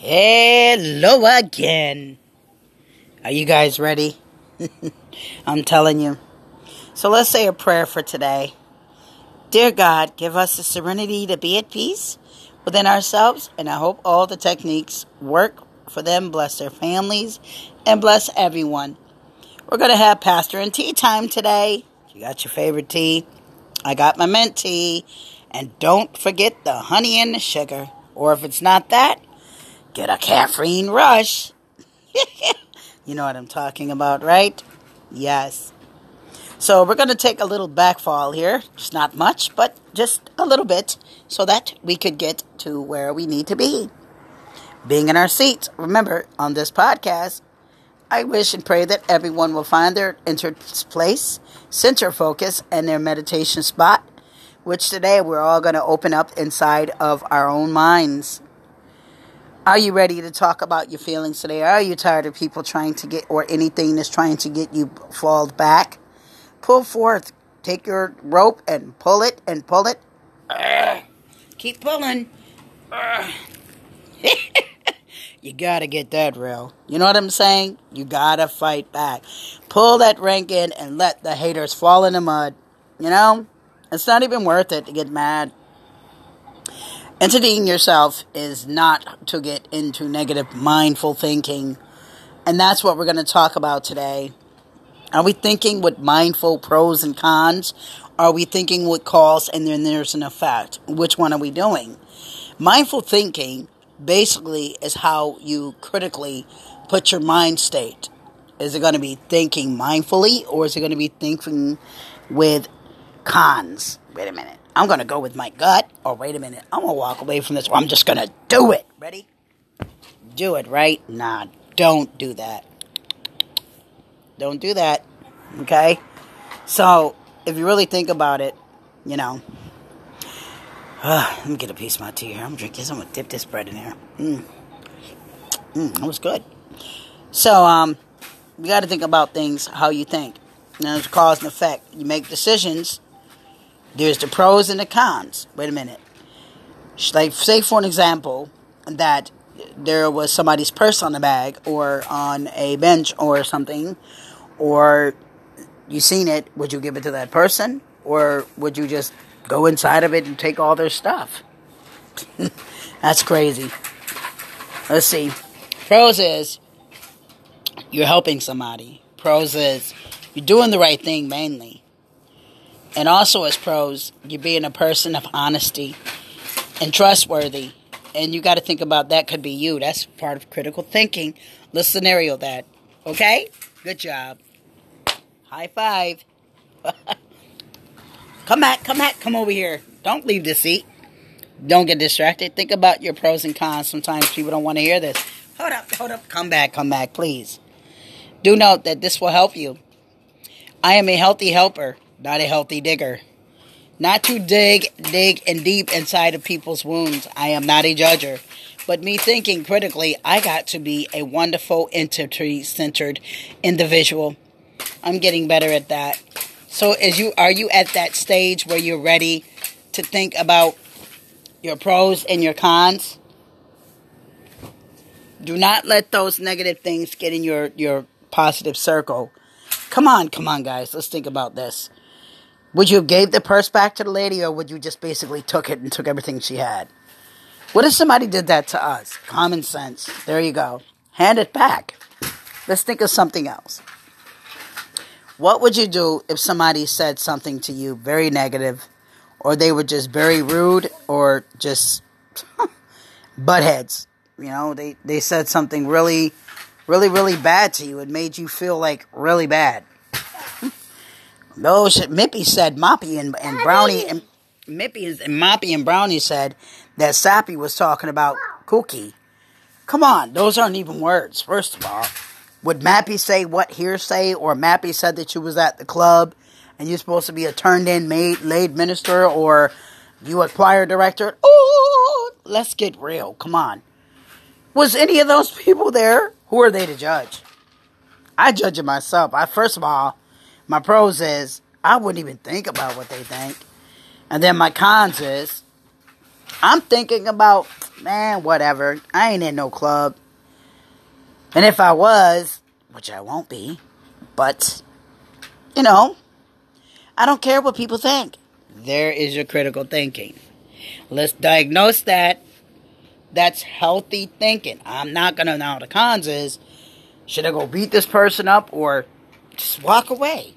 Hello again. Are you guys ready? I'm telling you. So let's say a prayer for today. Dear God, give us the serenity to be at peace within ourselves, and I hope all the techniques work for them, bless their families, and bless everyone. We're going to have pastor and tea time today. You got your favorite tea? I got my mint tea. And don't forget the honey and the sugar. Or if it's not that, get a caffeine rush. you know what I'm talking about, right? Yes. So we're going to take a little backfall here. Just not much, but just a little bit so that we could get to where we need to be. Being in our seats. Remember, on this podcast, I wish and pray that everyone will find their entered place, center focus, and their meditation spot, which today we're all going to open up inside of our own minds. Are you ready to talk about your feelings today? Are you tired of people trying to get, or anything that's trying to get you fall back? Pull forth. Take your rope and pull it and pull it. Uh, keep pulling. Uh. you gotta get that real. You know what I'm saying? You gotta fight back. Pull that rank in and let the haters fall in the mud. You know? It's not even worth it to get mad. Entitying yourself is not to get into negative mindful thinking. And that's what we're going to talk about today. Are we thinking with mindful pros and cons? Are we thinking with cause and then there's an effect? Which one are we doing? Mindful thinking basically is how you critically put your mind state. Is it going to be thinking mindfully or is it going to be thinking with cons? Wait a minute. I'm going to go with my gut. Or wait a minute, I'm going to walk away from this. I'm just going to do it. Ready? Do it, right? Nah, don't do that. Don't do that. Okay? So, if you really think about it, you know. Uh, let me get a piece of my tea here. I'm drinking this. I'm going to dip this bread in here. Mmm. Mmm, that was good. So, um, you got to think about things how you think. Now, there's cause and effect. You make decisions there's the pros and the cons. Wait a minute. Like, say for an example, that there was somebody's purse on the bag or on a bench or something, or you seen it, would you give it to that person? Or would you just go inside of it and take all their stuff? That's crazy. Let's see. Pros is you're helping somebody. Pros is you're doing the right thing mainly. And also, as pros, you're being a person of honesty and trustworthy. And you got to think about that could be you. That's part of critical thinking. Let's scenario that. Okay? Good job. High five. come back, come back, come over here. Don't leave the seat. Don't get distracted. Think about your pros and cons. Sometimes people don't want to hear this. Hold up, hold up. Come back, come back, please. Do note that this will help you. I am a healthy helper not a healthy digger. Not to dig, dig, and deep inside of people's wounds. I am not a judger. But me thinking critically, I got to be a wonderful entity centered individual. I'm getting better at that. So as you are you at that stage where you're ready to think about your pros and your cons? Do not let those negative things get in your, your positive circle. Come on, come on guys, let's think about this. Would you have gave the purse back to the lady, or would you just basically took it and took everything she had? What if somebody did that to us? Common sense. There you go. Hand it back. Let's think of something else. What would you do if somebody said something to you very negative, or they were just very rude, or just butt heads? You know, they, they said something really, really, really bad to you. It made you feel like really bad. Those Mippy said Moppy and, and Brownie and Mippy and Moppy and Brownie said that Sappy was talking about Cookie. Come on, those aren't even words. First of all, would Mappy say what hearsay or Mappy said that you was at the club and you're supposed to be a turned in maid laid minister or you a choir director? Oh, let's get real. Come on. Was any of those people there? Who are they to judge? I judge it myself. I first of all, my pros is I wouldn't even think about what they think. And then my cons is I'm thinking about, man, whatever. I ain't in no club. And if I was, which I won't be, but, you know, I don't care what people think. There is your critical thinking. Let's diagnose that. That's healthy thinking. I'm not going to know the cons is should I go beat this person up or just walk away?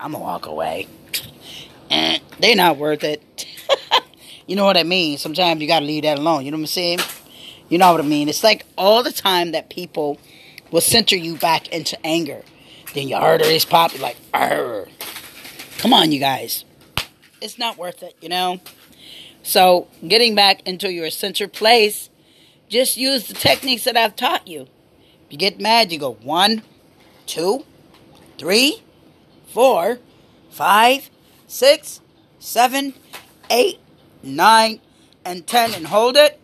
I'm to walk away. Eh, they're not worth it. you know what I mean? Sometimes you got to leave that alone. You know what I'm saying? You know what I mean? It's like all the time that people will center you back into anger. Then your is pop. You're like, Arr. come on, you guys. It's not worth it, you know? So, getting back into your center place, just use the techniques that I've taught you. If you get mad, you go one, two, three, four, five, six, seven, eight, nine, and ten, and hold it.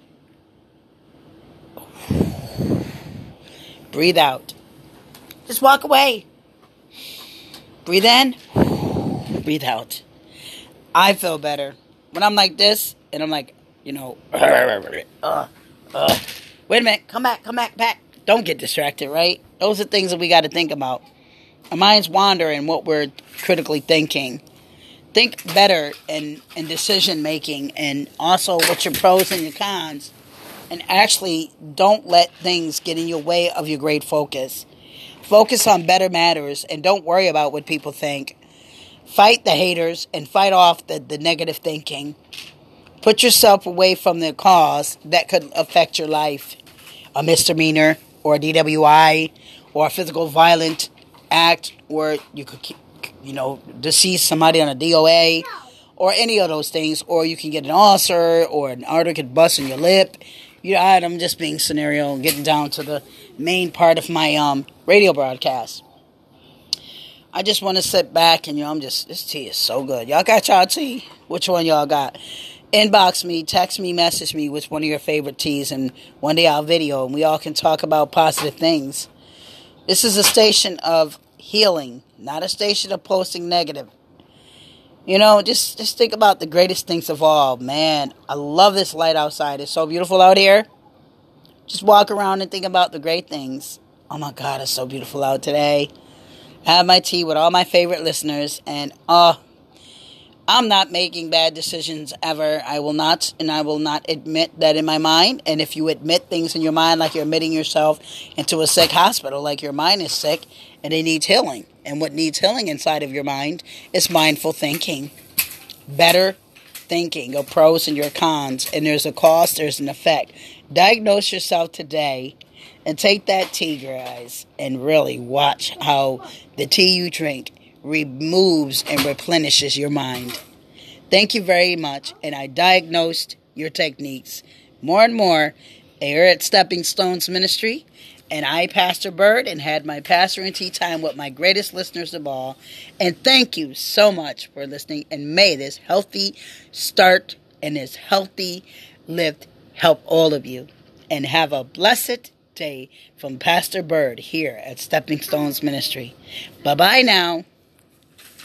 Breathe out. Just walk away. Breathe in. Breathe out. I feel better when I'm like this, and I'm like, you know, uh, uh, wait a minute, come back, come back, back. Don't get distracted, right? Those are things that we got to think about. Our minds wander in what we're critically thinking. Think better in, in decision making and also what's your pros and your cons. And actually, don't let things get in your way of your great focus. Focus on better matters and don't worry about what people think. Fight the haters and fight off the, the negative thinking. Put yourself away from the cause that could affect your life. A misdemeanor or a DWI or a physical violent act where you could, you know, deceive somebody on a DOA or any of those things, or you can get an ulcer or an artery could bust in your lip. You know, I'm just being scenario, and getting down to the main part of my um, radio broadcast. I just want to sit back and you know, I'm just this tea is so good. Y'all got y'all tea? Which one y'all got? Inbox me, text me, message me with one of your favorite teas, and one day I'll video and we all can talk about positive things. This is a station of healing, not a station of posting negative. You know, just just think about the greatest things of all. Man, I love this light outside. It's so beautiful out here. Just walk around and think about the great things. Oh my God, it's so beautiful out today. I have my tea with all my favorite listeners, and oh, I'm not making bad decisions ever. I will not, and I will not admit that in my mind. And if you admit things in your mind, like you're admitting yourself into a sick hospital, like your mind is sick and it needs healing. And what needs healing inside of your mind is mindful thinking, better thinking, your pros and your cons. And there's a cost, there's an effect. Diagnose yourself today and take that tea, guys, and really watch how the tea you drink removes and replenishes your mind. Thank you very much, and I diagnosed your techniques more and more here at Stepping Stones Ministry. And I, Pastor Bird, and had my pastor and tea time with my greatest listeners of all. And thank you so much for listening. And may this healthy start and this healthy lift help all of you. And have a blessed day from Pastor Bird here at Stepping Stones Ministry. Bye bye now.